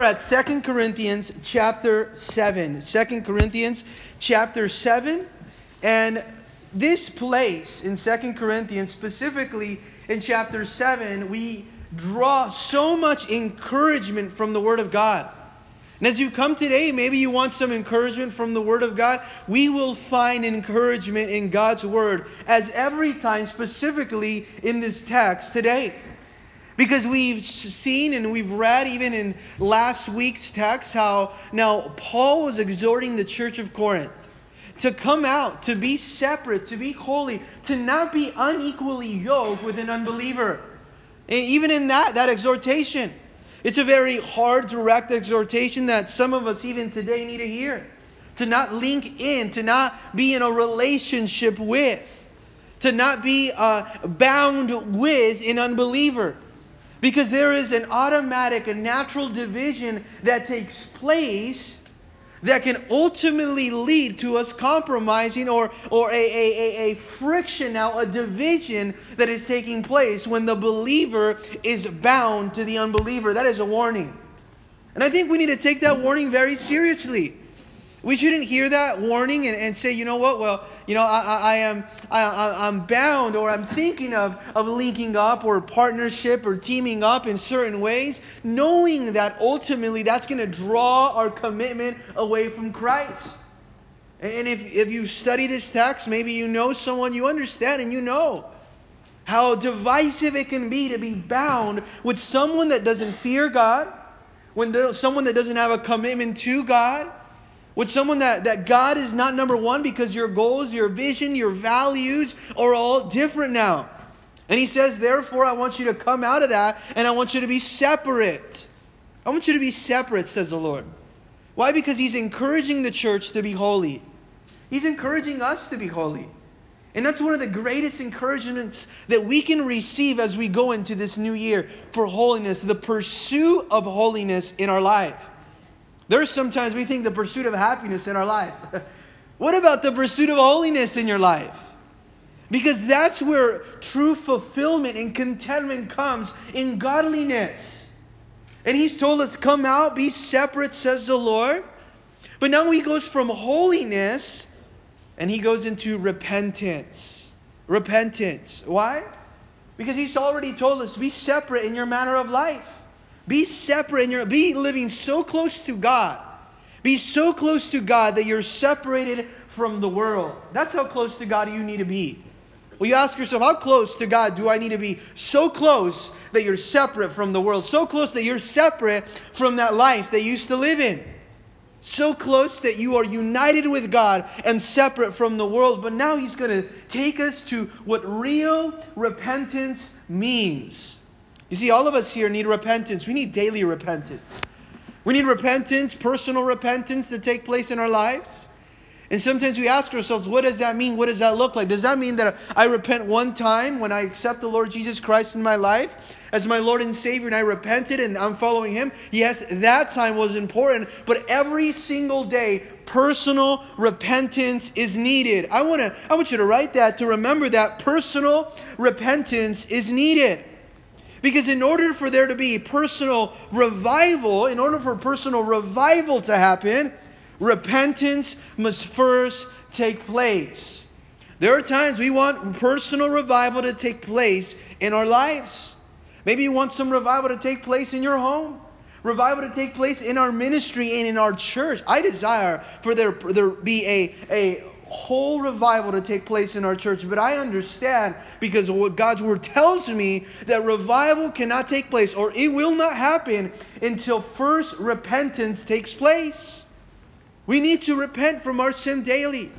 at Second Corinthians chapter 7. 2 Corinthians chapter 7. And this place in Second Corinthians, specifically in chapter 7, we draw so much encouragement from the Word of God. And as you come today, maybe you want some encouragement from the Word of God. We will find encouragement in God's Word as every time, specifically in this text today. Because we've seen and we've read even in last week's text how now Paul was exhorting the church of Corinth to come out, to be separate, to be holy, to not be unequally yoked with an unbeliever. And even in that, that exhortation, it's a very hard, direct exhortation that some of us even today need to hear. To not link in, to not be in a relationship with, to not be uh, bound with an unbeliever. Because there is an automatic, a natural division that takes place that can ultimately lead to us compromising or, or a, a, a, a, friction now, a division that is taking place when the believer is bound to the unbeliever. That is a warning. And I think we need to take that warning very seriously. We shouldn't hear that warning and, and say, you know what, well, you know, I, I, I am I, I'm bound or I'm thinking of, of linking up or partnership or teaming up in certain ways, knowing that ultimately that's going to draw our commitment away from Christ. And if, if you study this text, maybe you know someone you understand and you know how divisive it can be to be bound with someone that doesn't fear God, when someone that doesn't have a commitment to God with someone that, that God is not number one because your goals, your vision, your values are all different now. And he says, therefore, I want you to come out of that and I want you to be separate. I want you to be separate, says the Lord. Why? Because he's encouraging the church to be holy. He's encouraging us to be holy. And that's one of the greatest encouragements that we can receive as we go into this new year for holiness, the pursuit of holiness in our life. There's sometimes we think the pursuit of happiness in our life. what about the pursuit of holiness in your life? Because that's where true fulfillment and contentment comes in godliness. And he's told us, come out, be separate, says the Lord. But now he goes from holiness and he goes into repentance. Repentance. Why? Because he's already told us, be separate in your manner of life. Be separate and you're be living so close to God. Be so close to God that you're separated from the world. That's how close to God you need to be. Well, you ask yourself, how close to God do I need to be? So close that you're separate from the world. So close that you're separate from that life that you used to live in. So close that you are united with God and separate from the world. But now He's going to take us to what real repentance means. You see, all of us here need repentance. We need daily repentance. We need repentance, personal repentance to take place in our lives. And sometimes we ask ourselves, what does that mean? What does that look like? Does that mean that I repent one time when I accept the Lord Jesus Christ in my life as my Lord and Savior and I repented and I'm following Him? Yes, that time was important, but every single day, personal repentance is needed. I, wanna, I want you to write that to remember that personal repentance is needed. Because in order for there to be personal revival, in order for personal revival to happen, repentance must first take place. There are times we want personal revival to take place in our lives. Maybe you want some revival to take place in your home, revival to take place in our ministry and in our church. I desire for there, there be a, a whole revival to take place in our church. But I understand because what God's word tells me that revival cannot take place or it will not happen until first repentance takes place. We need to repent from our sin daily.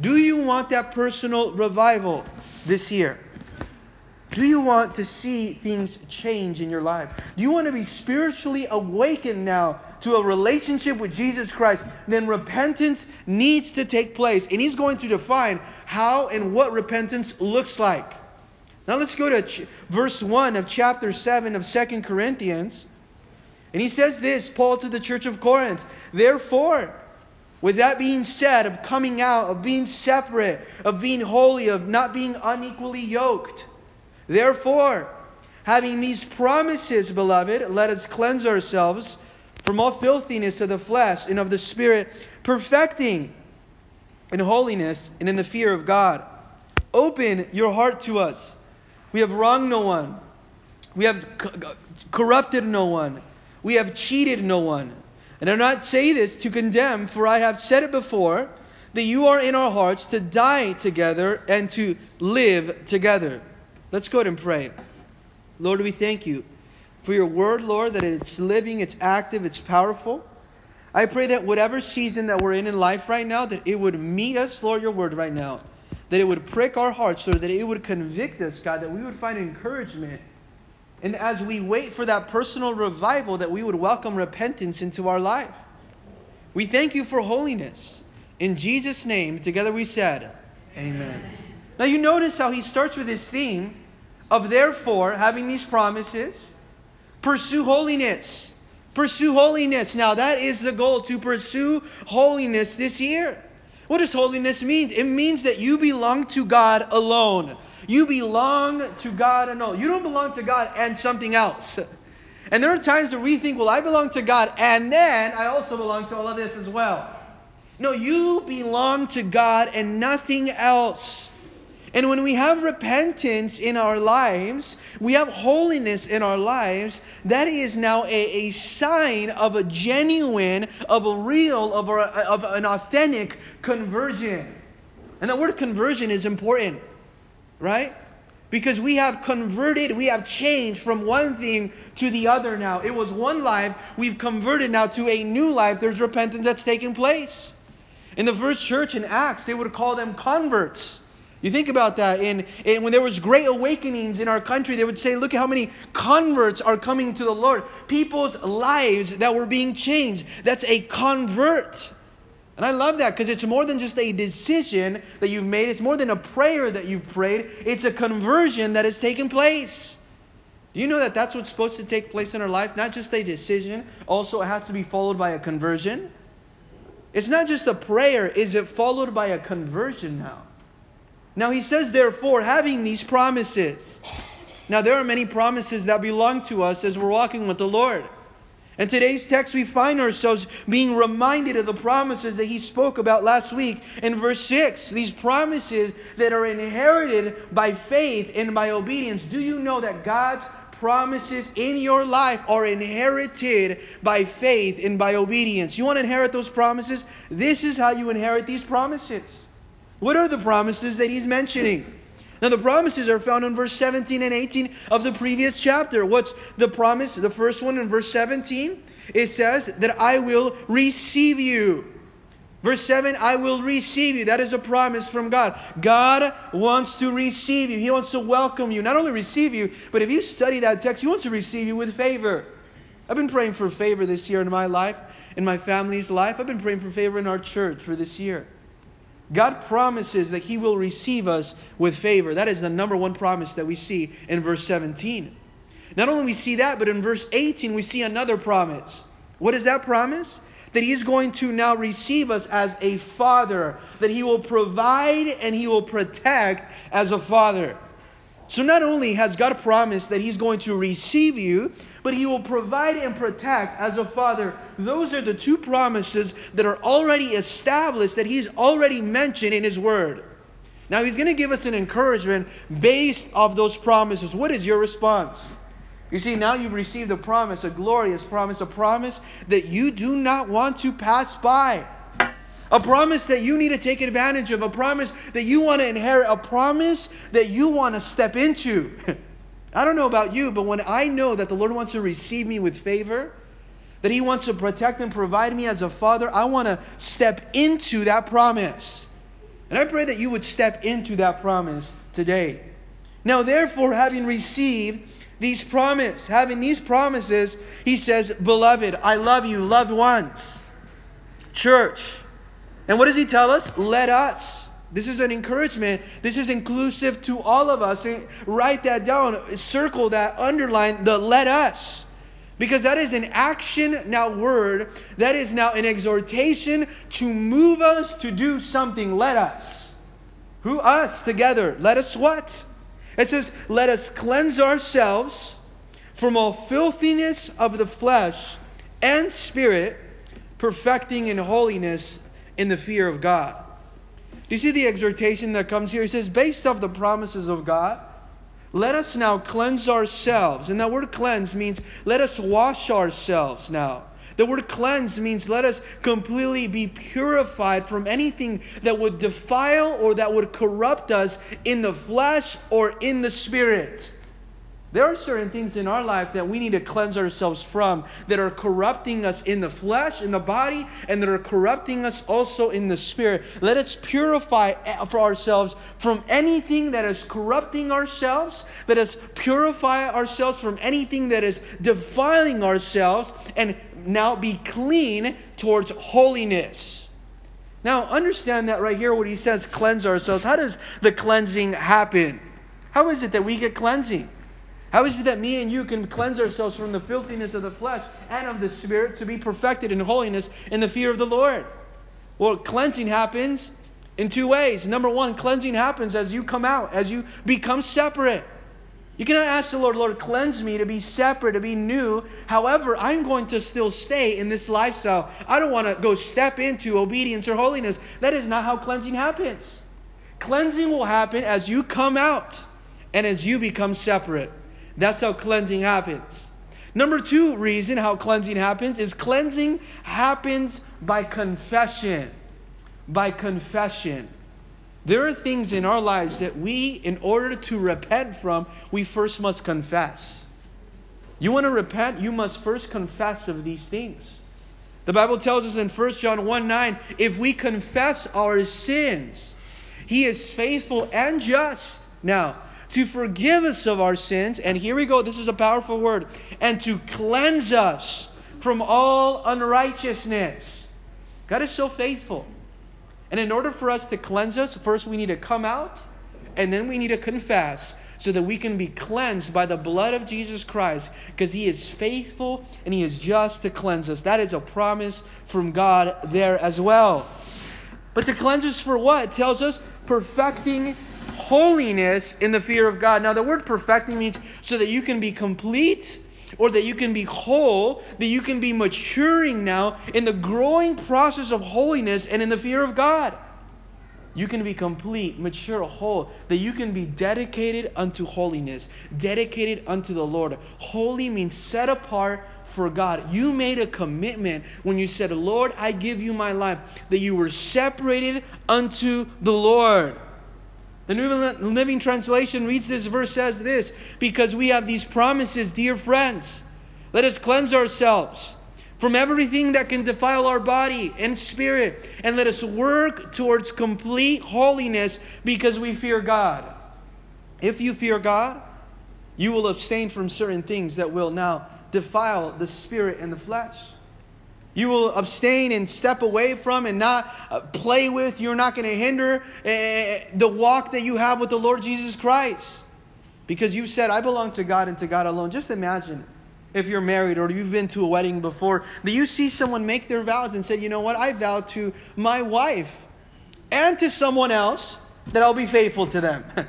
Do you want that personal revival this year? Do you want to see things change in your life? Do you want to be spiritually awakened now to a relationship with Jesus Christ? Then repentance needs to take place. And he's going to define how and what repentance looks like. Now let's go to ch- verse 1 of chapter 7 of Second Corinthians. And he says this, Paul to the church of Corinth, Therefore, with that being said, of coming out, of being separate, of being holy, of not being unequally yoked, Therefore, having these promises, beloved, let us cleanse ourselves from all filthiness of the flesh and of the spirit, perfecting in holiness and in the fear of God. Open your heart to us. We have wronged no one. We have corrupted no one. We have cheated no one. And I do not say this to condemn, for I have said it before, that you are in our hearts to die together and to live together. Let's go ahead and pray. Lord, we thank you for your word, Lord, that it's living, it's active, it's powerful. I pray that whatever season that we're in in life right now, that it would meet us, Lord, your word right now. That it would prick our hearts, Lord, that it would convict us, God, that we would find encouragement. And as we wait for that personal revival, that we would welcome repentance into our life. We thank you for holiness. In Jesus' name, together we said, Amen. Amen. Now you notice how he starts with his theme of therefore having these promises, pursue holiness. Pursue holiness. Now, that is the goal to pursue holiness this year. What does holiness mean? It means that you belong to God alone. You belong to God alone. You don't belong to God and something else. And there are times where we think, well, I belong to God and then I also belong to all of this as well. No, you belong to God and nothing else. And when we have repentance in our lives, we have holiness in our lives, that is now a, a sign of a genuine, of a real, of, a, of an authentic conversion. And the word conversion is important, right? Because we have converted, we have changed from one thing to the other now. It was one life, we've converted now to a new life. There's repentance that's taking place. In the first church in Acts, they would call them converts. You think about that. In, when there was great awakenings in our country, they would say, "Look at how many converts are coming to the Lord. People's lives that were being changed. That's a convert." And I love that because it's more than just a decision that you've made. It's more than a prayer that you've prayed. It's a conversion that has taken place. Do you know that that's what's supposed to take place in our life? Not just a decision. Also, it has to be followed by a conversion. It's not just a prayer. Is it followed by a conversion now? Now he says, therefore, having these promises. Now there are many promises that belong to us as we're walking with the Lord. In today's text, we find ourselves being reminded of the promises that he spoke about last week in verse 6. These promises that are inherited by faith and by obedience. Do you know that God's promises in your life are inherited by faith and by obedience? You want to inherit those promises? This is how you inherit these promises. What are the promises that he's mentioning? Now, the promises are found in verse 17 and 18 of the previous chapter. What's the promise? The first one in verse 17, it says that I will receive you. Verse 7, I will receive you. That is a promise from God. God wants to receive you. He wants to welcome you. Not only receive you, but if you study that text, He wants to receive you with favor. I've been praying for favor this year in my life, in my family's life. I've been praying for favor in our church for this year. God promises that He will receive us with favor. That is the number one promise that we see in verse 17. Not only we see that, but in verse 18 we see another promise. What is that promise? That He is going to now receive us as a father, that He will provide and He will protect as a father. So not only has God promised that He's going to receive you, but he will provide and protect as a father. Those are the two promises that are already established, that he's already mentioned in his word. Now he's going to give us an encouragement based off those promises. What is your response? You see, now you've received a promise, a glorious promise, a promise that you do not want to pass by. A promise that you need to take advantage of, a promise that you want to inherit, a promise that you want to step into. I don't know about you, but when I know that the Lord wants to receive me with favor, that He wants to protect and provide me as a father, I want to step into that promise. And I pray that you would step into that promise today. Now, therefore, having received these promises, having these promises, he says, Beloved, I love you, loved ones. Church. And what does he tell us? Let us this is an encouragement. This is inclusive to all of us. Write that down, circle that, underline the let us. Because that is an action now word. That is now an exhortation to move us to do something. Let us. Who? Us together. Let us what? It says, let us cleanse ourselves from all filthiness of the flesh and spirit, perfecting in holiness in the fear of God. Do you see the exhortation that comes here? He says, based off the promises of God, let us now cleanse ourselves. And that word cleanse means let us wash ourselves now. The word cleanse means let us completely be purified from anything that would defile or that would corrupt us in the flesh or in the spirit. There are certain things in our life that we need to cleanse ourselves from that are corrupting us in the flesh, in the body, and that are corrupting us also in the spirit. Let us purify for ourselves from anything that is corrupting ourselves. Let us purify ourselves from anything that is defiling ourselves and now be clean towards holiness. Now, understand that right here, what he says, cleanse ourselves. How does the cleansing happen? How is it that we get cleansing? How is it that me and you can cleanse ourselves from the filthiness of the flesh and of the spirit to be perfected in holiness in the fear of the Lord? Well, cleansing happens in two ways. Number one, cleansing happens as you come out, as you become separate. You cannot ask the Lord, Lord, cleanse me to be separate, to be new. However, I'm going to still stay in this lifestyle. I don't want to go step into obedience or holiness. That is not how cleansing happens. Cleansing will happen as you come out and as you become separate. That's how cleansing happens. Number two reason how cleansing happens is cleansing happens by confession. By confession. There are things in our lives that we, in order to repent from, we first must confess. You want to repent, you must first confess of these things. The Bible tells us in 1 John 1 9, if we confess our sins, he is faithful and just. Now, to forgive us of our sins, and here we go, this is a powerful word, and to cleanse us from all unrighteousness. God is so faithful. And in order for us to cleanse us, first we need to come out, and then we need to confess so that we can be cleansed by the blood of Jesus Christ because he is faithful and he is just to cleanse us. That is a promise from God there as well. But to cleanse us for what? It tells us perfecting holiness in the fear of God. Now, the word perfecting means so that you can be complete or that you can be whole, that you can be maturing now in the growing process of holiness and in the fear of God. You can be complete, mature, whole, that you can be dedicated unto holiness, dedicated unto the Lord. Holy means set apart for God. You made a commitment when you said, Lord, I give you my life, that you were separated unto the Lord. The New Living Translation reads this verse says this because we have these promises, dear friends. Let us cleanse ourselves from everything that can defile our body and spirit, and let us work towards complete holiness because we fear God. If you fear God, you will abstain from certain things that will now defile the spirit and the flesh. You will abstain and step away from and not uh, play with. You're not going to hinder uh, the walk that you have with the Lord Jesus Christ. Because you've said, I belong to God and to God alone. Just imagine if you're married or you've been to a wedding before, that you see someone make their vows and say, you know what, I vow to my wife and to someone else that I'll be faithful to them.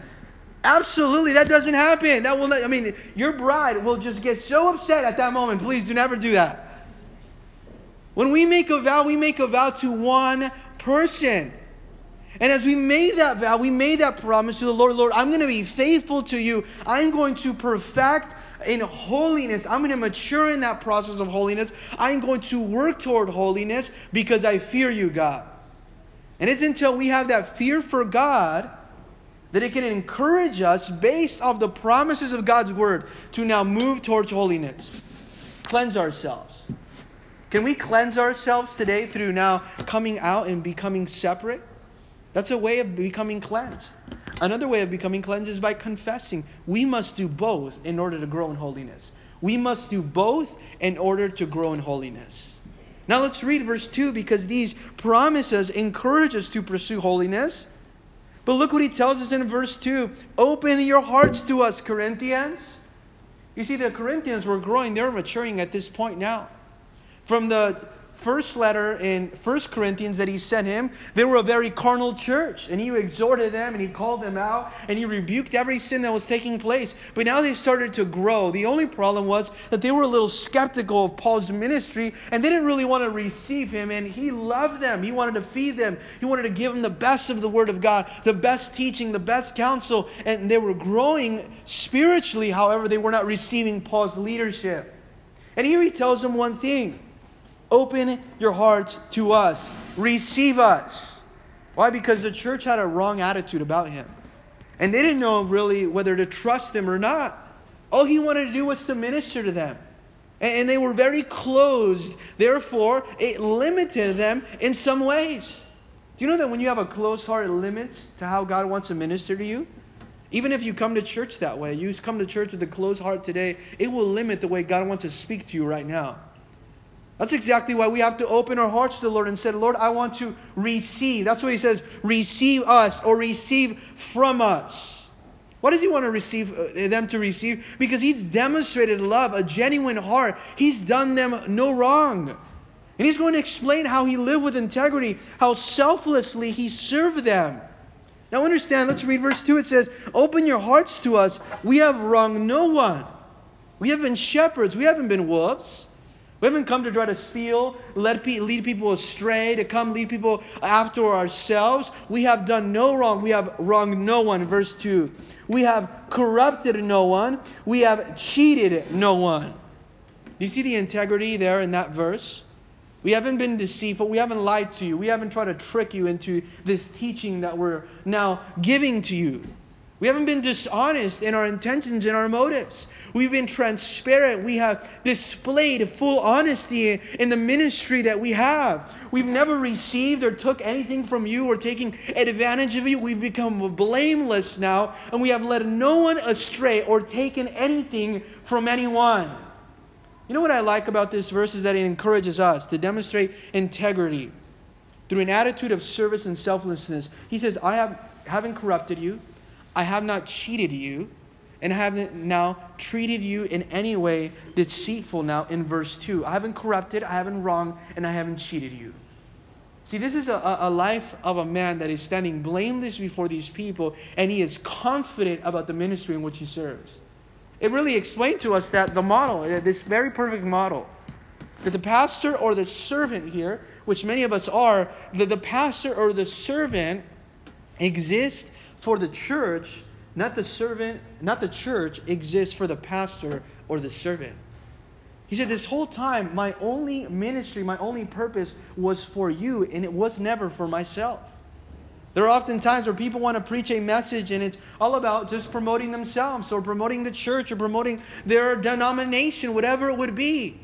Absolutely, that doesn't happen. That will not, I mean, your bride will just get so upset at that moment. Please do never do that. When we make a vow, we make a vow to one person. And as we made that vow, we made that promise to the Lord, Lord, I'm going to be faithful to you. I'm going to perfect in holiness. I'm going to mature in that process of holiness. I'm going to work toward holiness because I fear you, God. And it's until we have that fear for God that it can encourage us, based off the promises of God's word, to now move towards holiness. Cleanse ourselves. Can we cleanse ourselves today through now coming out and becoming separate? That's a way of becoming cleansed. Another way of becoming cleansed is by confessing. We must do both in order to grow in holiness. We must do both in order to grow in holiness. Now let's read verse 2 because these promises encourage us to pursue holiness. But look what he tells us in verse 2 Open your hearts to us, Corinthians. You see, the Corinthians were growing, they're maturing at this point now from the first letter in First Corinthians that he sent him, they were a very carnal church. And he exhorted them and he called them out and he rebuked every sin that was taking place. But now they started to grow. The only problem was that they were a little skeptical of Paul's ministry and they didn't really want to receive him. And he loved them. He wanted to feed them. He wanted to give them the best of the Word of God, the best teaching, the best counsel. And they were growing spiritually. However, they were not receiving Paul's leadership. And here he tells them one thing Open your hearts to us. Receive us. Why? Because the church had a wrong attitude about him. And they didn't know really whether to trust him or not. All he wanted to do was to minister to them. And they were very closed. Therefore, it limited them in some ways. Do you know that when you have a closed heart, it limits to how God wants to minister to you? Even if you come to church that way, you come to church with a closed heart today, it will limit the way God wants to speak to you right now. That's exactly why we have to open our hearts to the Lord and say, Lord, I want to receive. That's what he says, receive us or receive from us. What does he want to receive uh, them to receive? Because he's demonstrated love, a genuine heart. He's done them no wrong. And he's going to explain how he lived with integrity, how selflessly he served them. Now understand, let's read verse 2. It says, Open your hearts to us. We have wronged no one. We have been shepherds, we haven't been wolves. Haven't come to try to steal, let lead people astray, to come lead people after ourselves. We have done no wrong. We have wronged no one. Verse 2. We have corrupted no one. We have cheated no one. Do you see the integrity there in that verse? We haven't been deceitful. We haven't lied to you. We haven't tried to trick you into this teaching that we're now giving to you. We haven't been dishonest in our intentions and our motives. We've been transparent. We have displayed full honesty in the ministry that we have. We've never received or took anything from you or taken advantage of you. We've become blameless now, and we have led no one astray or taken anything from anyone. You know what I like about this verse is that it encourages us to demonstrate integrity through an attitude of service and selflessness. He says, I have, haven't corrupted you, I have not cheated you and haven't now treated you in any way deceitful now in verse 2. I haven't corrupted, I haven't wronged, and I haven't cheated you. See, this is a, a life of a man that is standing blameless before these people, and he is confident about the ministry in which he serves. It really explained to us that the model, uh, this very perfect model, that the pastor or the servant here, which many of us are, that the pastor or the servant exists for the church not the servant, not the church exists for the pastor or the servant. He said, This whole time, my only ministry, my only purpose was for you, and it was never for myself. There are often times where people want to preach a message and it's all about just promoting themselves or promoting the church or promoting their denomination, whatever it would be.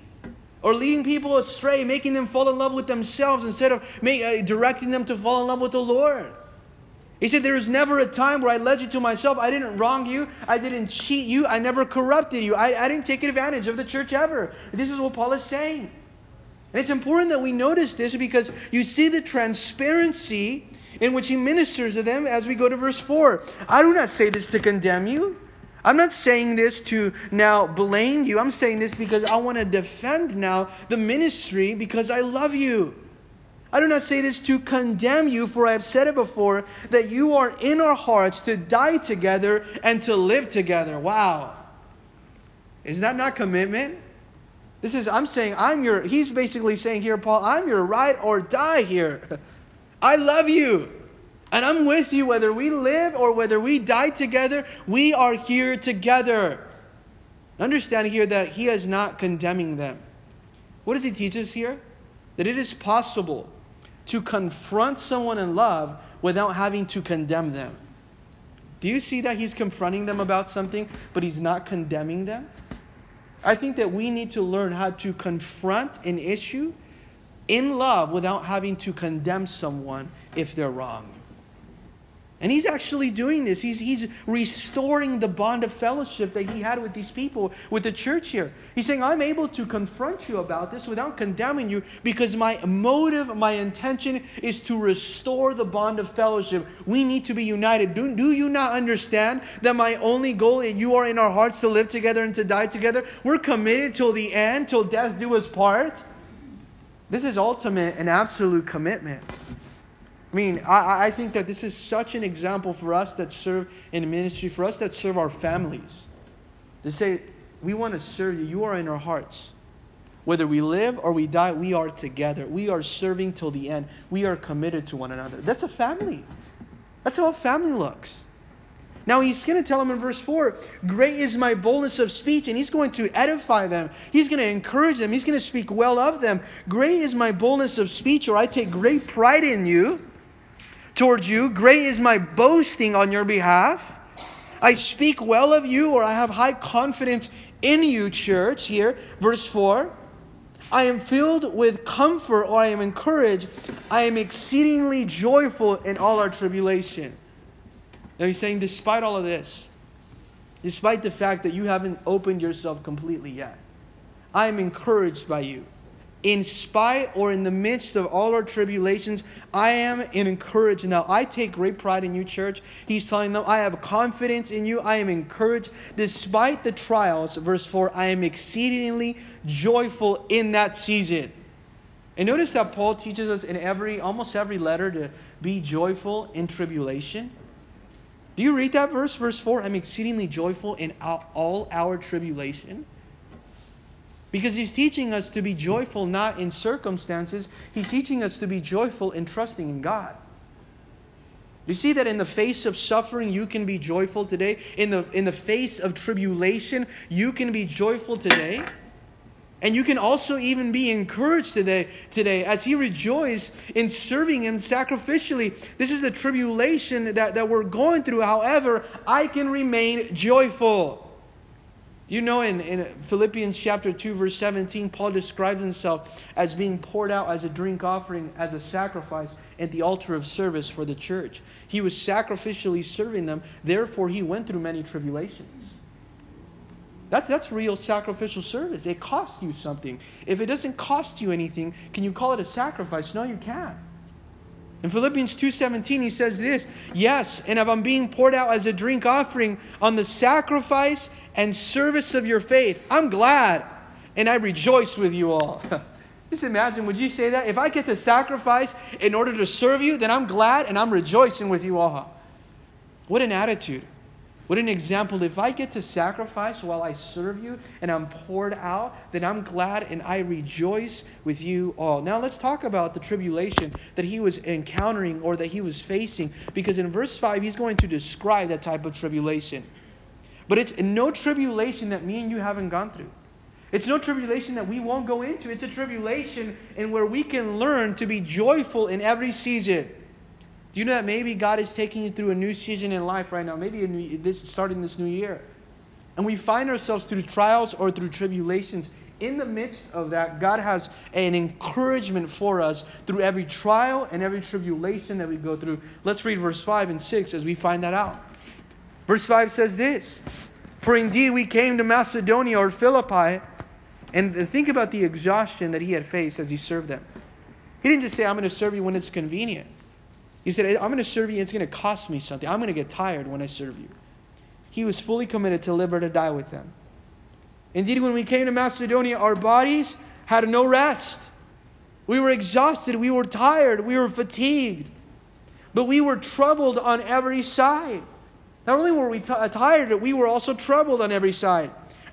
Or leading people astray, making them fall in love with themselves instead of make, uh, directing them to fall in love with the Lord. He said, There was never a time where I led you to myself. I didn't wrong you. I didn't cheat you. I never corrupted you. I, I didn't take advantage of the church ever. This is what Paul is saying. And it's important that we notice this because you see the transparency in which he ministers to them as we go to verse 4. I do not say this to condemn you. I'm not saying this to now blame you. I'm saying this because I want to defend now the ministry because I love you. I do not say this to condemn you, for I have said it before, that you are in our hearts to die together and to live together. Wow. Is that not commitment? This is, I'm saying, I'm your, he's basically saying here, Paul, I'm your ride or die here. I love you. And I'm with you whether we live or whether we die together, we are here together. Understand here that he is not condemning them. What does he teach us here? That it is possible to confront someone in love without having to condemn them. Do you see that he's confronting them about something, but he's not condemning them? I think that we need to learn how to confront an issue in love without having to condemn someone if they're wrong. And he's actually doing this. He's, he's restoring the bond of fellowship that he had with these people, with the church here. He's saying, I'm able to confront you about this without condemning you because my motive, my intention is to restore the bond of fellowship. We need to be united. Do, do you not understand that my only goal, is you are in our hearts to live together and to die together? We're committed till the end, till death do us part. This is ultimate and absolute commitment. I mean, I, I think that this is such an example for us that serve in ministry, for us that serve our families. To say, we want to serve you. You are in our hearts. Whether we live or we die, we are together. We are serving till the end. We are committed to one another. That's a family. That's how a family looks. Now he's going to tell them in verse 4 Great is my boldness of speech, and he's going to edify them. He's going to encourage them. He's going to speak well of them. Great is my boldness of speech, or I take great pride in you, towards you. Great is my boasting on your behalf. I speak well of you, or I have high confidence in you, church. Here, verse 4. I am filled with comfort, or I am encouraged. I am exceedingly joyful in all our tribulation. Now he's saying, despite all of this, despite the fact that you haven't opened yourself completely yet, I am encouraged by you. In spite or in the midst of all our tribulations, I am encouraged. Now, I take great pride in you, church. He's telling them, I have confidence in you. I am encouraged. Despite the trials, verse 4, I am exceedingly joyful in that season. And notice that Paul teaches us in every, almost every letter to be joyful in tribulation. Do you read that verse, verse 4? I'm exceedingly joyful in all our tribulation. Because he's teaching us to be joyful not in circumstances, he's teaching us to be joyful in trusting in God. You see that in the face of suffering, you can be joyful today. In the, in the face of tribulation, you can be joyful today. And you can also even be encouraged today, today as he rejoice in serving Him sacrificially. This is the tribulation that, that we're going through. However, I can remain joyful. You know, in, in Philippians chapter 2, verse 17, Paul describes himself as being poured out as a drink offering, as a sacrifice at the altar of service for the church. He was sacrificially serving them, therefore, he went through many tribulations. That's, that's real sacrificial service. It costs you something. If it doesn't cost you anything, can you call it a sacrifice? No, you can't. In Philippians 2:17 he says this, "Yes, and if I'm being poured out as a drink offering on the sacrifice and service of your faith, I'm glad and I rejoice with you all." Just imagine, would you say that? If I get to sacrifice in order to serve you, then I'm glad and I'm rejoicing with you all. What an attitude. What an example. If I get to sacrifice while I serve you and I'm poured out, then I'm glad and I rejoice with you all. Now let's talk about the tribulation that he was encountering or that he was facing, because in verse 5, he's going to describe that type of tribulation. But it's no tribulation that me and you haven't gone through. It's no tribulation that we won't go into. It's a tribulation in where we can learn to be joyful in every season. Do you know that maybe God is taking you through a new season in life right now? Maybe new, this starting this new year. And we find ourselves through trials or through tribulations. In the midst of that, God has an encouragement for us through every trial and every tribulation that we go through. Let's read verse 5 and 6 as we find that out. Verse 5 says this For indeed we came to Macedonia or Philippi, and think about the exhaustion that he had faced as he served them. He didn't just say, I'm going to serve you when it's convenient. He said, I'm going to serve you, it's going to cost me something. I'm going to get tired when I serve you. He was fully committed to live or to die with them. Indeed, when we came to Macedonia, our bodies had no rest. We were exhausted, we were tired, we were fatigued, but we were troubled on every side. Not only were we t- uh, tired, but we were also troubled on every side.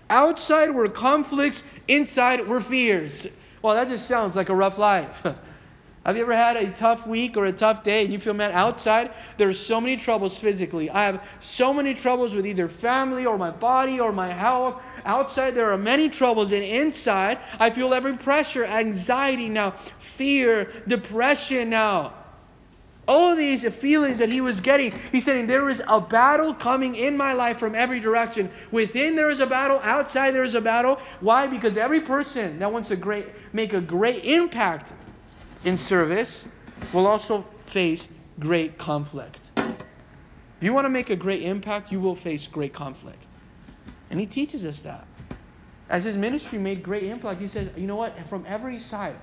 Outside were conflicts, inside were fears. Well, that just sounds like a rough life. Have you ever had a tough week or a tough day and you feel, man, outside there's so many troubles physically. I have so many troubles with either family or my body or my health. Outside there are many troubles, and inside I feel every pressure, anxiety now, fear, depression now. All these feelings that he was getting, he's saying there is a battle coming in my life from every direction. Within there is a battle, outside there is a battle. Why? Because every person that wants to great, make a great impact in service will also face great conflict. If you want to make a great impact, you will face great conflict. And he teaches us that. As his ministry made great impact, he says, you know what? From every side,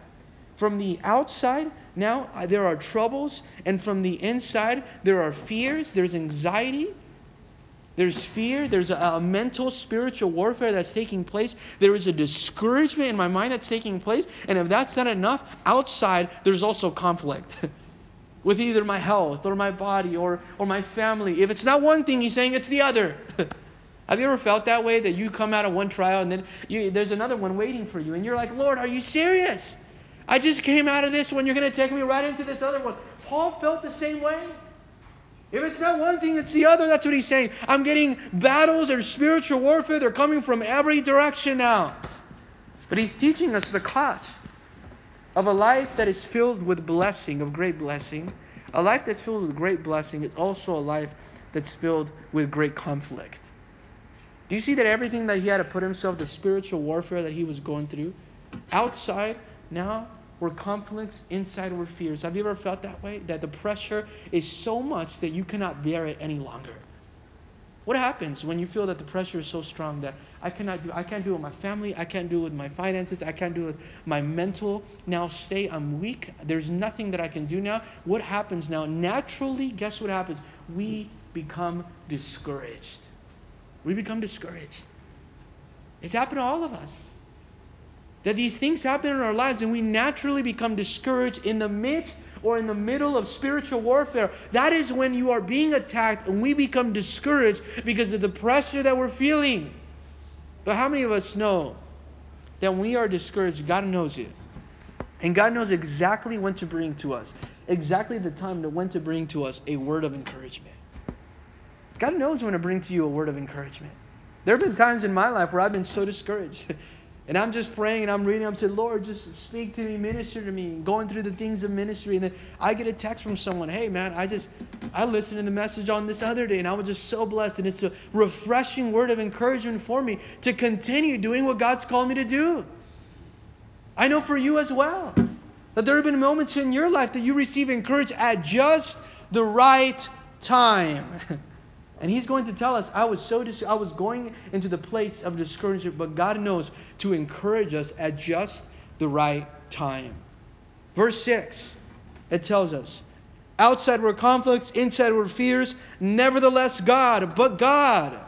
from the outside, now uh, there are troubles, and from the inside, there are fears, there's anxiety. There's fear. There's a, a, mental, spiritual warfare that's taking place. There is a discouragement in my mind that's taking place. And if that's not enough, outside, there's also conflict with either my health or my body or, or my family. If it's not one thing, he's saying it's the other. Have you ever felt that way that you come out of one trial and then you, there's another one waiting for you? And you're like, Lord, are you serious? I just came out of this one. You're going to take me right into this other one. Paul felt the same way. If it's not one thing, it's the other. That's what he's saying. I'm getting battles or spiritual warfare. They're coming from every direction now. But he's teaching us the cost of a life that is filled with blessing, of great blessing. A life that's filled with great blessing is also a life that's filled with great conflict. Do you see that everything that he had to put himself, the spiritual warfare that he was going through, outside now were conflicts, inside were fears. Have you ever felt that way? That the pressure is so much that you cannot bear it any longer. What happens when you feel that the pressure is so strong that I cannot do I can't do it with my family, I can't do it with my finances, I can't do it with my mental now state, I'm weak, there's nothing that I can do now. What happens now? Naturally, guess what happens? We become discouraged. We become discouraged. It's happened to all of us that these things happen in our lives and we naturally become discouraged in the midst or in the middle of spiritual warfare. That is when you are being attacked and we become discouraged because of the pressure that we're feeling. But how many of us know that when we are discouraged, God knows it? And God knows exactly when to bring to us, exactly the time to when to bring to us a word of encouragement. God knows when to bring to you a word of encouragement. There have been times in my life where I've been so discouraged. And I'm just praying and I'm reading. I'm saying, Lord, just speak to me, minister to me, going through the things of ministry. And then I get a text from someone, hey, man, I just, I listened to the message on this other day and I was just so blessed. And it's a refreshing word of encouragement for me to continue doing what God's called me to do. I know for you as well that there have been moments in your life that you receive encouragement at just the right time. And he's going to tell us, I was so dis- I was going into the place of discouragement, but God knows to encourage us at just the right time. Verse 6, it tells us, outside were conflicts, inside were fears, nevertheless God, but God.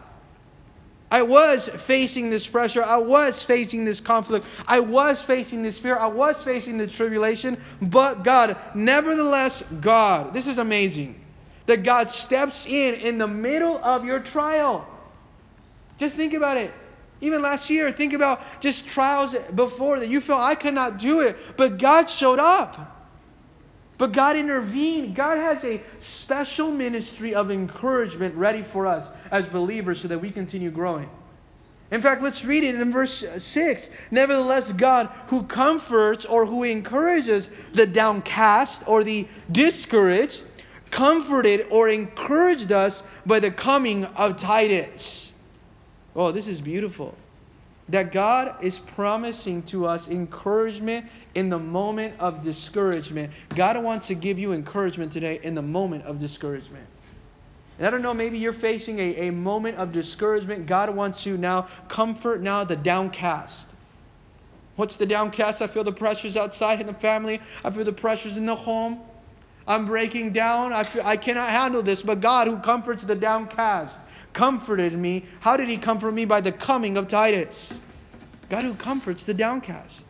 I was facing this pressure. I was facing this conflict. I was facing this fear. I was facing the tribulation. But God, nevertheless, God. This is amazing that God steps in in the middle of your trial. Just think about it. Even last year, think about just trials before that you felt I could not do it, but God showed up. But God intervened. God has a special ministry of encouragement ready for us as believers so that we continue growing. In fact, let's read it in verse 6. Nevertheless, God, who comforts or who encourages the downcast or the discouraged, comforted or encouraged us by the coming of Titus. Oh, this is beautiful. That God is promising to us encouragement in the moment of discouragement. God wants to give you encouragement today in the moment of discouragement. And I don't know, maybe you're facing a, a moment of discouragement. God wants to now comfort now the downcast. What's the downcast? I feel the pressures outside in the family. I feel the pressures in the home. I'm breaking down. I, feel, I cannot handle this. But God, who comforts the downcast, comforted me. How did He comfort me? By the coming of Titus. God, who comforts the downcast.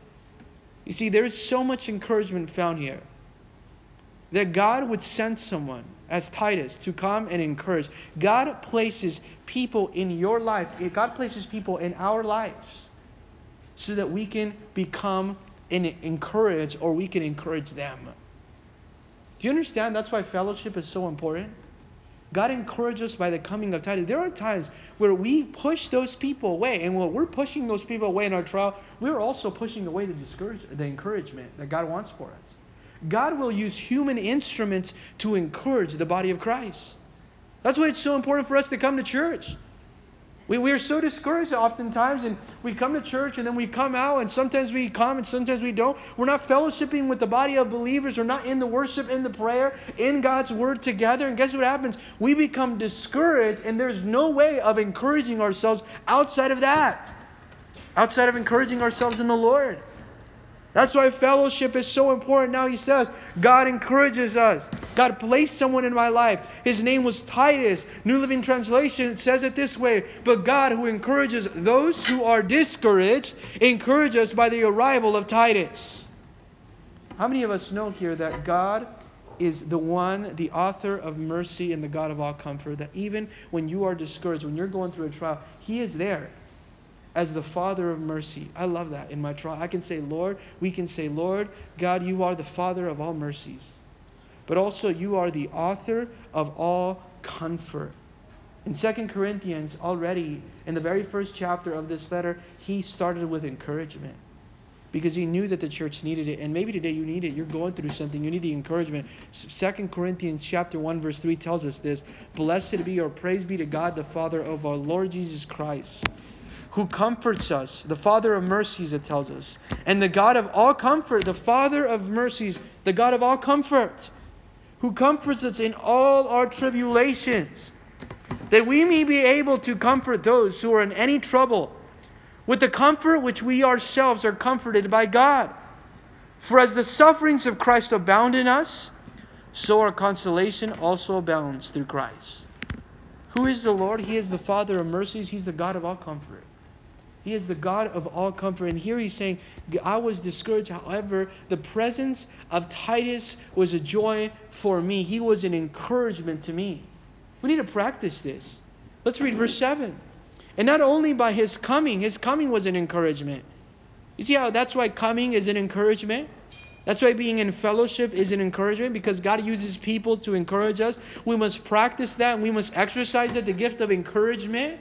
You see, there's so much encouragement found here that God would send someone as Titus to come and encourage. God places people in your life, God places people in our lives so that we can become and encourage or we can encourage them. Do you understand that's why fellowship is so important? God encourages us by the coming of Titus. There are times where we push those people away, and when we're pushing those people away in our trial, we're also pushing away the, discourage, the encouragement that God wants for us. God will use human instruments to encourage the body of Christ. That's why it's so important for us to come to church. We, we are so discouraged oftentimes, and we come to church and then we come out, and sometimes we come and sometimes we don't. We're not fellowshipping with the body of believers. We're not in the worship, in the prayer, in God's word together. And guess what happens? We become discouraged, and there's no way of encouraging ourselves outside of that, outside of encouraging ourselves in the Lord. That's why fellowship is so important. Now he says, God encourages us. God placed someone in my life. His name was Titus. New Living Translation says it this way But God, who encourages those who are discouraged, encourage us by the arrival of Titus. How many of us know here that God is the one, the author of mercy and the God of all comfort? That even when you are discouraged, when you're going through a trial, He is there as the Father of mercy. I love that in my trial. I can say, Lord, we can say, Lord, God, you are the Father of all mercies. But also, you are the author of all comfort. In Second Corinthians, already in the very first chapter of this letter, he started with encouragement because he knew that the church needed it and maybe today you need it you're going through something you need the encouragement Second corinthians chapter 1 verse 3 tells us this blessed be or praise be to god the father of our lord jesus christ who comforts us, the Father of mercies, it tells us, and the God of all comfort, the Father of mercies, the God of all comfort, who comforts us in all our tribulations, that we may be able to comfort those who are in any trouble with the comfort which we ourselves are comforted by God. For as the sufferings of Christ abound in us, so our consolation also abounds through Christ. Who is the Lord? He is the Father of mercies, He's the God of all comfort. He is the God of all comfort. And here he's saying, I was discouraged. However, the presence of Titus was a joy for me. He was an encouragement to me. We need to practice this. Let's read verse 7. And not only by his coming, his coming was an encouragement. You see how that's why coming is an encouragement? That's why being in fellowship is an encouragement because God uses people to encourage us. We must practice that. We must exercise that, the gift of encouragement.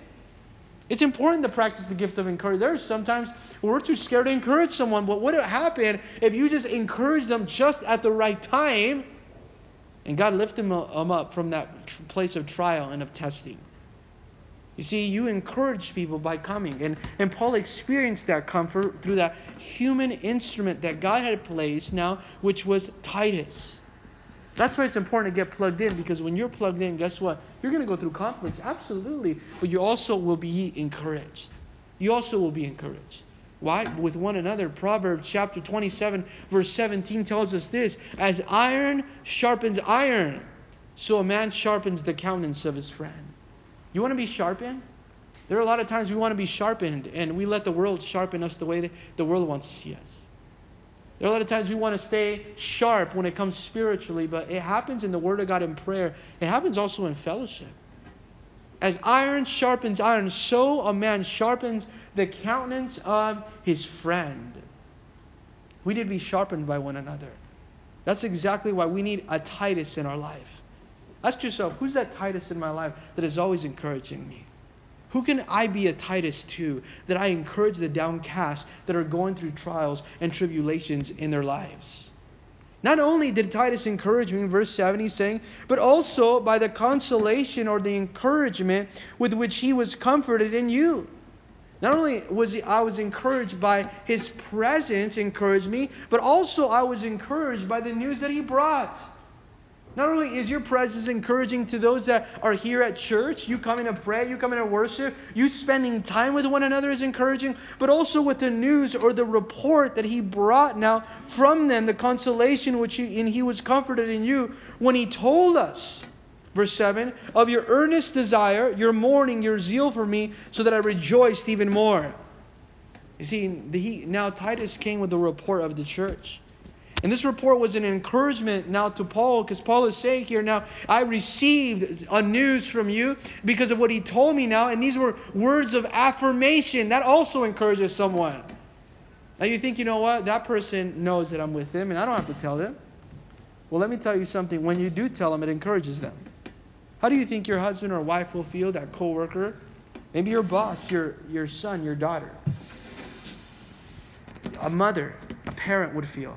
It's important to practice the gift of encouragement. There's sometimes we're too scared to encourage someone, but what would happen if you just encourage them just at the right time and God lifted them uh, up from that place of trial and of testing? You see, you encourage people by coming. And, and Paul experienced that comfort through that human instrument that God had placed now, which was Titus. That's why it's important to get plugged in because when you're plugged in, guess what? You're going to go through conflicts, absolutely, but you also will be encouraged. You also will be encouraged. Why? With one another. Proverbs chapter 27, verse 17 tells us this As iron sharpens iron, so a man sharpens the countenance of his friend. You want to be sharpened? There are a lot of times we want to be sharpened, and we let the world sharpen us the way the world wants to see us. There are a lot of times we want to stay sharp when it comes spiritually, but it happens in the Word of God in prayer. It happens also in fellowship. As iron sharpens iron, so a man sharpens the countenance of his friend. We need to be sharpened by one another. That's exactly why we need a Titus in our life. Ask yourself, who's that Titus in my life that is always encouraging me? Who can I be a Titus to that I encourage the downcast that are going through trials and tribulations in their lives? Not only did Titus encourage me in verse 7, he's saying, but also by the consolation or the encouragement with which he was comforted in you. Not only was he, I was encouraged by his presence, encouraged me, but also I was encouraged by the news that he brought. Not only is your presence encouraging to those that are here at church, you coming to pray, you coming to worship, you spending time with one another is encouraging, but also with the news or the report that he brought now from them, the consolation which he, and he was comforted in you when he told us, verse 7, of your earnest desire, your mourning, your zeal for me, so that I rejoiced even more. You see, the, now Titus came with the report of the church. And this report was an encouragement now to Paul because Paul is saying here now, I received a news from you because of what he told me now. And these were words of affirmation. That also encourages someone. Now you think, you know what? That person knows that I'm with them and I don't have to tell them. Well, let me tell you something. When you do tell them, it encourages them. How do you think your husband or wife will feel, that coworker? Maybe your boss, your, your son, your daughter. A mother, a parent would feel.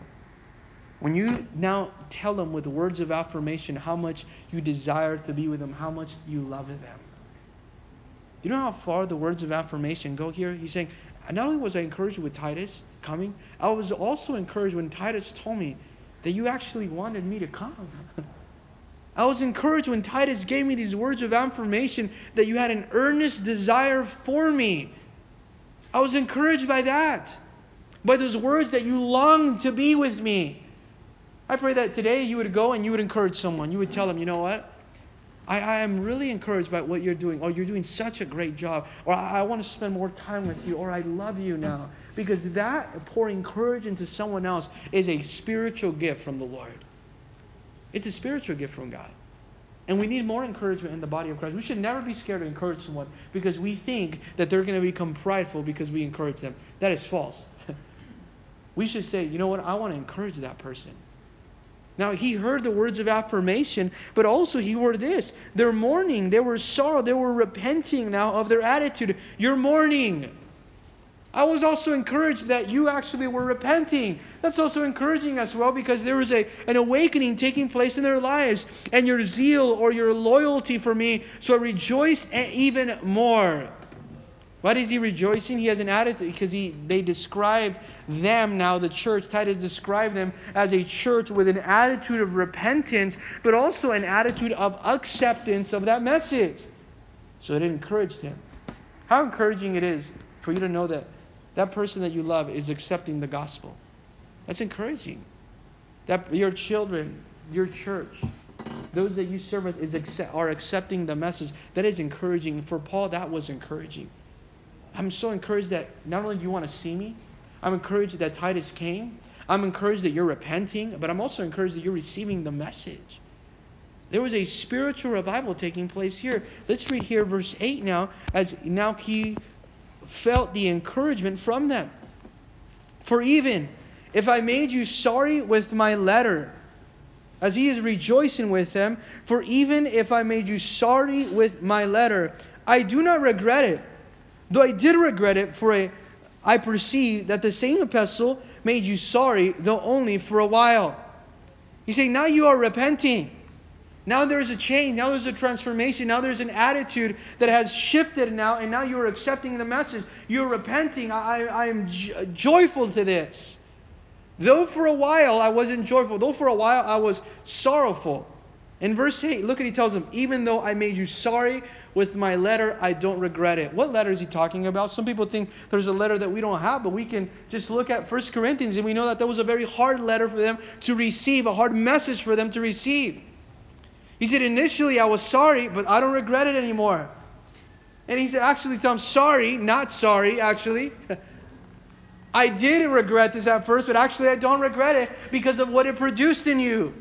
When you now tell them with words of affirmation how much you desire to be with them, how much you love them. You know how far the words of affirmation go here? He's saying, not only was I encouraged with Titus coming, I was also encouraged when Titus told me that you actually wanted me to come. I was encouraged when Titus gave me these words of affirmation that you had an earnest desire for me. I was encouraged by that. by those words that you long to be with me. I pray that today you would go and you would encourage someone. You would tell them, you know what? I, I am really encouraged by what you're doing. Or you're doing such a great job. Or I, I want to spend more time with you. Or I love you now. Because that pouring courage into someone else is a spiritual gift from the Lord. It's a spiritual gift from God. And we need more encouragement in the body of Christ. We should never be scared to encourage someone because we think that they're going to become prideful because we encourage them. That is false. we should say, you know what? I want to encourage that person. Now, he heard the words of affirmation, but also he heard this. They're mourning, they were sorrow, they were repenting now of their attitude. You're mourning. I was also encouraged that you actually were repenting. That's also encouraging as well because there was a, an awakening taking place in their lives and your zeal or your loyalty for me. So I rejoice even more. Why is he rejoicing? He has an attitude because he, they describe them now, the church. Titus described them as a church with an attitude of repentance, but also an attitude of acceptance of that message. So it encouraged him. How encouraging it is for you to know that that person that you love is accepting the gospel. That's encouraging. That your children, your church, those that you serve with is are accepting the message. That is encouraging. For Paul, that was encouraging. I'm so encouraged that not only do you want to see me, I'm encouraged that Titus came. I'm encouraged that you're repenting, but I'm also encouraged that you're receiving the message. There was a spiritual revival taking place here. Let's read here verse 8 now, as now he felt the encouragement from them. For even if I made you sorry with my letter, as he is rejoicing with them, for even if I made you sorry with my letter, I do not regret it. Though I did regret it, for a, I perceive that the same epistle made you sorry, though only for a while. You say, now you are repenting. Now there's a change. Now there's a transformation. Now there's an attitude that has shifted now, and now you are accepting the message. You're repenting. I, I am joyful to this. Though for a while I wasn't joyful, though for a while I was sorrowful. In verse 8, look at he tells them, even though I made you sorry with my letter, I don't regret it. What letter is he talking about? Some people think there's a letter that we don't have, but we can just look at First Corinthians and we know that that was a very hard letter for them to receive, a hard message for them to receive. He said, initially I was sorry, but I don't regret it anymore. And he said, actually, I'm sorry, not sorry, actually. I did regret this at first, but actually I don't regret it because of what it produced in you.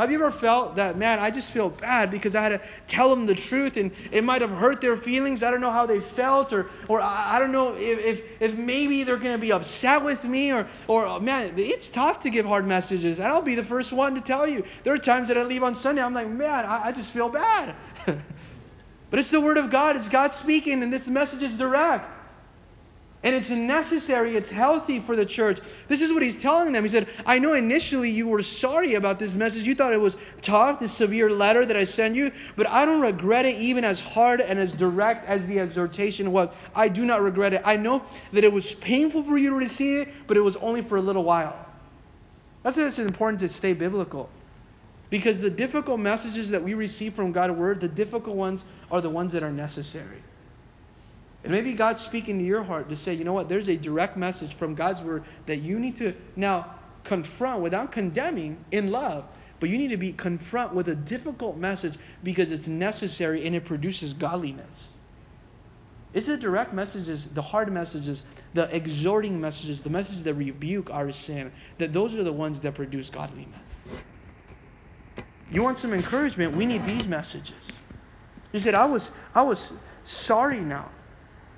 Have you ever felt that, man, I just feel bad because I had to tell them the truth and it might have hurt their feelings? I don't know how they felt, or, or I don't know if, if, if maybe they're going to be upset with me, or, or oh, man, it's tough to give hard messages. And I'll be the first one to tell you. There are times that I leave on Sunday, I'm like, man, I, I just feel bad. but it's the Word of God, it's God speaking, and this message is direct. And it's necessary, it's healthy for the church. This is what he's telling them. He said, I know initially you were sorry about this message. You thought it was tough, this severe letter that I sent you, but I don't regret it even as hard and as direct as the exhortation was. I do not regret it. I know that it was painful for you to receive it, but it was only for a little while. That's why it's important to stay biblical. Because the difficult messages that we receive from God's word, the difficult ones are the ones that are necessary. And maybe God's speaking to your heart to say, you know what, there's a direct message from God's word that you need to now confront without condemning in love. But you need to be confront with a difficult message because it's necessary and it produces godliness. It's the direct messages, the hard messages, the exhorting messages, the messages that rebuke our sin, that those are the ones that produce godliness. You want some encouragement? We need these messages. He said, I was, I was sorry now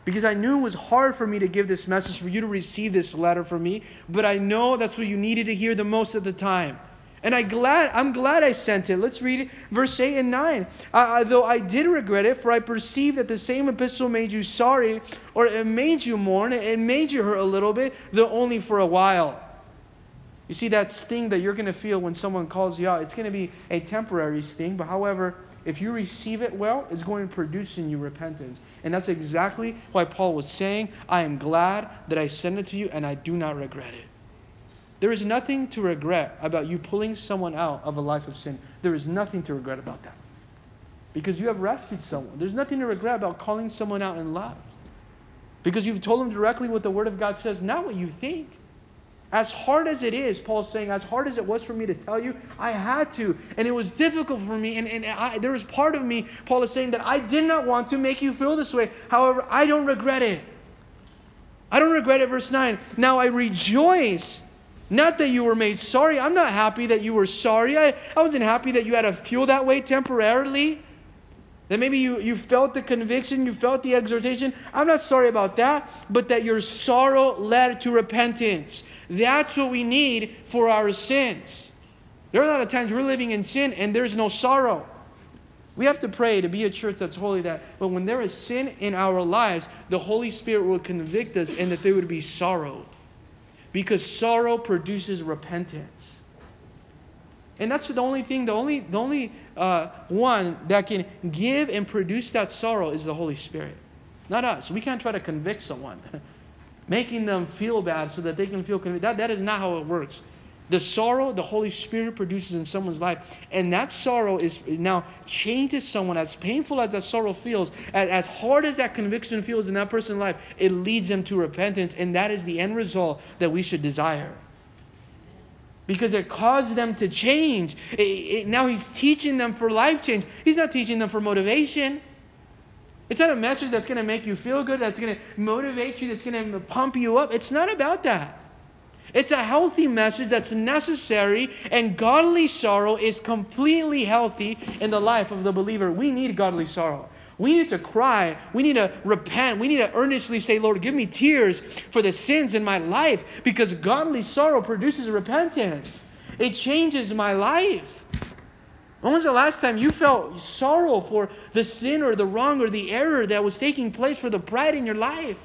because I knew it was hard for me to give this message, for you to receive this letter from me, but I know that's what you needed to hear the most at the time. And I glad, I'm glad I sent it. Let's read it, verse 8 and 9. Uh, though I did regret it, for I perceived that the same epistle made you sorry, or it made you mourn, it made you hurt a little bit, though only for a while. You see, that sting that you're going to feel when someone calls you out, it's going to be a temporary sting, but however, if you receive it well, it's going to produce in you repentance. And that's exactly why Paul was saying, I am glad that I sent it to you and I do not regret it. There is nothing to regret about you pulling someone out of a life of sin. There is nothing to regret about that. Because you have rescued someone. There's nothing to regret about calling someone out in love. Because you've told them directly what the Word of God says, not what you think. As hard as it is, Paul's saying, as hard as it was for me to tell you, I had to. And it was difficult for me. And, and I, there was part of me, Paul is saying, that I did not want to make you feel this way. However, I don't regret it. I don't regret it. Verse 9. Now I rejoice. Not that you were made sorry. I'm not happy that you were sorry. I, I wasn't happy that you had to feel that way temporarily. That maybe you, you felt the conviction, you felt the exhortation. I'm not sorry about that, but that your sorrow led to repentance. That's what we need for our sins. There are a lot of times we're living in sin and there's no sorrow. We have to pray to be a church that's holy that but when there is sin in our lives, the Holy Spirit will convict us and that there would be sorrow. Because sorrow produces repentance. And that's the only thing, the only, the only uh, one that can give and produce that sorrow is the Holy Spirit, not us. We can't try to convict someone, making them feel bad so that they can feel convicted. That, that is not how it works. The sorrow the Holy Spirit produces in someone's life, and that sorrow is now changes someone. As painful as that sorrow feels, as, as hard as that conviction feels in that person's life, it leads them to repentance, and that is the end result that we should desire because it caused them to change. It, it, now he's teaching them for life change. He's not teaching them for motivation. It's not a message that's going to make you feel good, that's going to motivate you, that's going to pump you up. It's not about that. It's a healthy message that's necessary, and godly sorrow is completely healthy in the life of the believer. We need godly sorrow. We need to cry. We need to repent. We need to earnestly say, Lord, give me tears for the sins in my life because godly sorrow produces repentance. It changes my life. When was the last time you felt sorrow for the sin or the wrong or the error that was taking place for the pride in your life?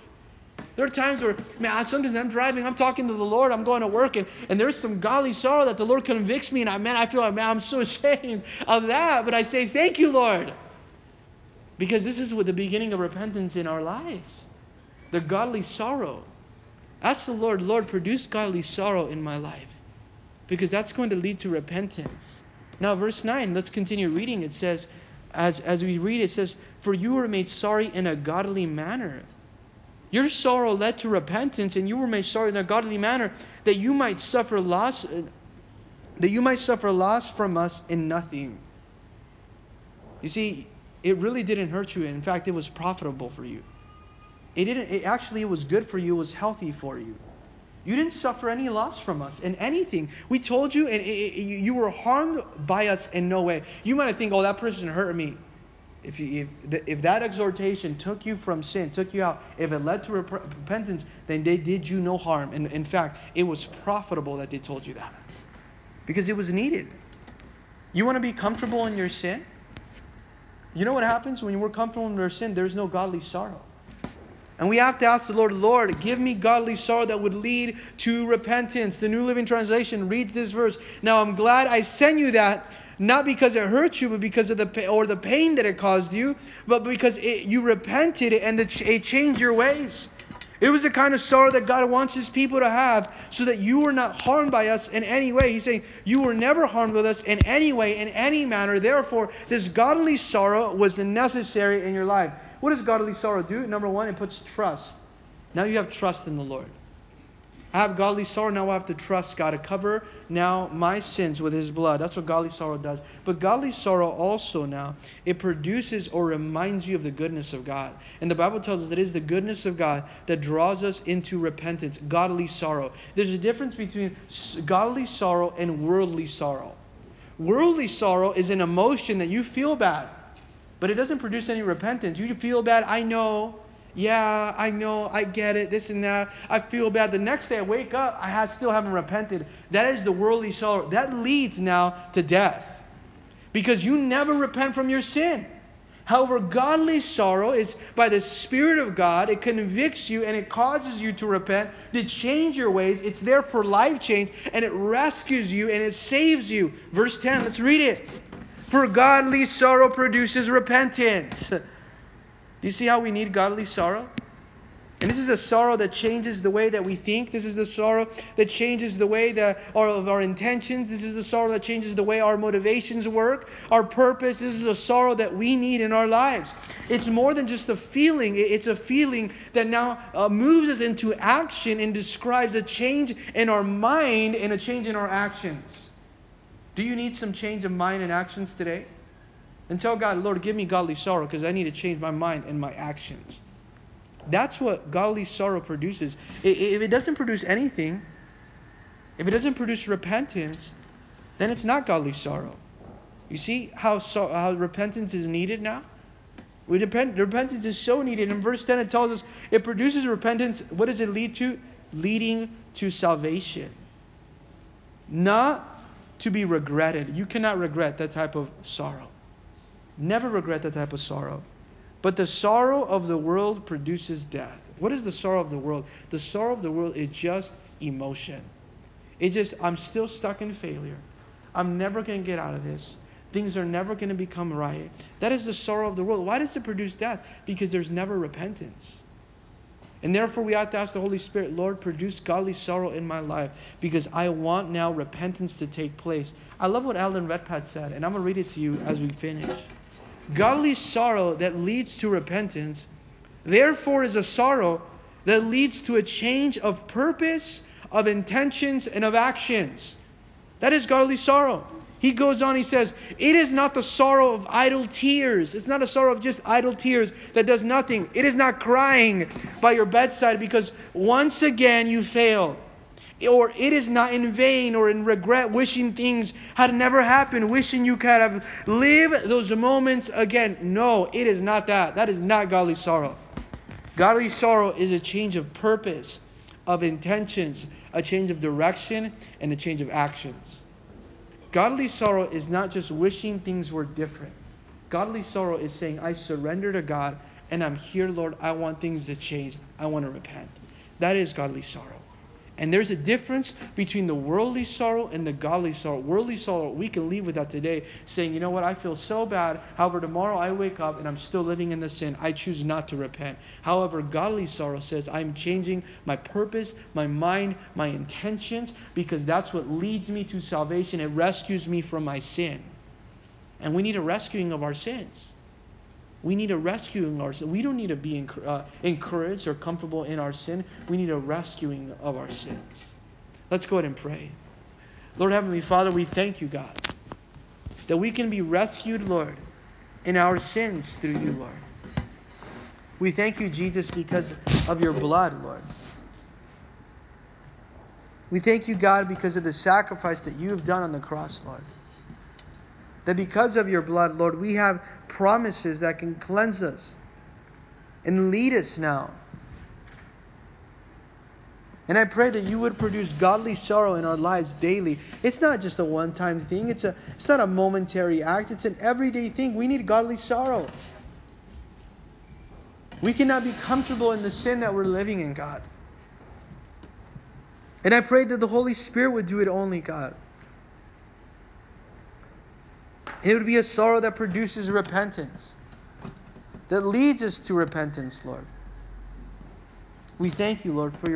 There are times where, man, sometimes I'm driving, I'm talking to the Lord, I'm going to work, and, and there's some godly sorrow that the Lord convicts me, and I, man, I feel like, man, I'm so ashamed of that. But I say, thank you, Lord. Because this is what the beginning of repentance in our lives. The godly sorrow. Ask the Lord, Lord, produce godly sorrow in my life. Because that's going to lead to repentance. Now, verse 9, let's continue reading. It says, as, as we read, it says, For you were made sorry in a godly manner. Your sorrow led to repentance, and you were made sorry in a godly manner, that you might suffer loss, that you might suffer loss from us in nothing. You see, it really didn't hurt you. In fact, it was profitable for you. It didn't, it actually, it was good for you, it was healthy for you. You didn't suffer any loss from us in anything. We told you, and it, it, you were harmed by us in no way. You might think, oh, that person hurt me. If, you, if, if that exhortation took you from sin, took you out, if it led to rep- repentance, then they did you no harm. And in fact, it was profitable that they told you that because it was needed. You want to be comfortable in your sin? You know what happens when we're comfortable in our sin? There's no godly sorrow. And we have to ask the Lord, Lord, give me godly sorrow that would lead to repentance. The New Living Translation reads this verse. Now I'm glad I sent you that, not because it hurt you, but because of the or the pain that it caused you, but because it, you repented and it changed your ways. It was the kind of sorrow that God wants His people to have so that you were not harmed by us in any way. He's saying, You were never harmed with us in any way, in any manner. Therefore, this godly sorrow was necessary in your life. What does godly sorrow do? Number one, it puts trust. Now you have trust in the Lord. I have godly sorrow, now I have to trust God to cover now my sins with his blood. That's what godly sorrow does. But godly sorrow also now, it produces or reminds you of the goodness of God. And the Bible tells us that it is the goodness of God that draws us into repentance, godly sorrow. There's a difference between godly sorrow and worldly sorrow. Worldly sorrow is an emotion that you feel bad, but it doesn't produce any repentance. You feel bad, I know, yeah, I know, I get it, this and that. I feel bad. The next day I wake up, I have, still haven't repented. That is the worldly sorrow. That leads now to death because you never repent from your sin. However, godly sorrow is by the Spirit of God. It convicts you and it causes you to repent, to change your ways. It's there for life change and it rescues you and it saves you. Verse 10, let's read it. For godly sorrow produces repentance. Do you see how we need godly sorrow? And this is a sorrow that changes the way that we think. This is the sorrow that changes the way that our, of our intentions. This is the sorrow that changes the way our motivations work, our purpose. This is a sorrow that we need in our lives. It's more than just a feeling, it's a feeling that now uh, moves us into action and describes a change in our mind and a change in our actions. Do you need some change of mind and actions today? And tell God, Lord, give me godly sorrow because I need to change my mind and my actions. That's what godly sorrow produces. If it doesn't produce anything, if it doesn't produce repentance, then it's not godly sorrow. You see how, so, how repentance is needed now? We depend, repentance is so needed. In verse 10, it tells us it produces repentance. What does it lead to? Leading to salvation. Not to be regretted. You cannot regret that type of sorrow. Never regret that type of sorrow. But the sorrow of the world produces death. What is the sorrow of the world? The sorrow of the world is just emotion. It's just, I'm still stuck in failure. I'm never going to get out of this. Things are never going to become right. That is the sorrow of the world. Why does it produce death? Because there's never repentance. And therefore, we have to ask the Holy Spirit, Lord, produce godly sorrow in my life because I want now repentance to take place. I love what Alan Redpath said, and I'm going to read it to you as we finish. Godly sorrow that leads to repentance, therefore, is a sorrow that leads to a change of purpose, of intentions, and of actions. That is godly sorrow. He goes on, he says, It is not the sorrow of idle tears. It's not a sorrow of just idle tears that does nothing. It is not crying by your bedside because once again you failed or it is not in vain or in regret, wishing things had never happened, wishing you could have lived those moments again. No, it is not that. That is not godly sorrow. Godly sorrow is a change of purpose, of intentions, a change of direction, and a change of actions. Godly sorrow is not just wishing things were different. Godly sorrow is saying, I surrender to God and I'm here, Lord. I want things to change. I want to repent. That is godly sorrow. And there's a difference between the worldly sorrow and the godly sorrow. Worldly sorrow, we can leave with that today, saying, you know what, I feel so bad. However, tomorrow I wake up and I'm still living in the sin. I choose not to repent. However, godly sorrow says, I'm changing my purpose, my mind, my intentions, because that's what leads me to salvation. It rescues me from my sin. And we need a rescuing of our sins. We need a rescuing ourselves. We don't need to be uh, encouraged or comfortable in our sin. We need a rescuing of our sins. Let's go ahead and pray. Lord Heavenly Father, we thank you, God, that we can be rescued, Lord, in our sins through you, Lord. We thank you, Jesus, because of your blood, Lord. We thank you, God, because of the sacrifice that you have done on the cross, Lord. That because of your blood, Lord, we have promises that can cleanse us and lead us now. And I pray that you would produce godly sorrow in our lives daily. It's not just a one time thing, it's, a, it's not a momentary act, it's an everyday thing. We need godly sorrow. We cannot be comfortable in the sin that we're living in, God. And I pray that the Holy Spirit would do it only, God. It would be a sorrow that produces repentance, that leads us to repentance, Lord. We thank you, Lord, for your.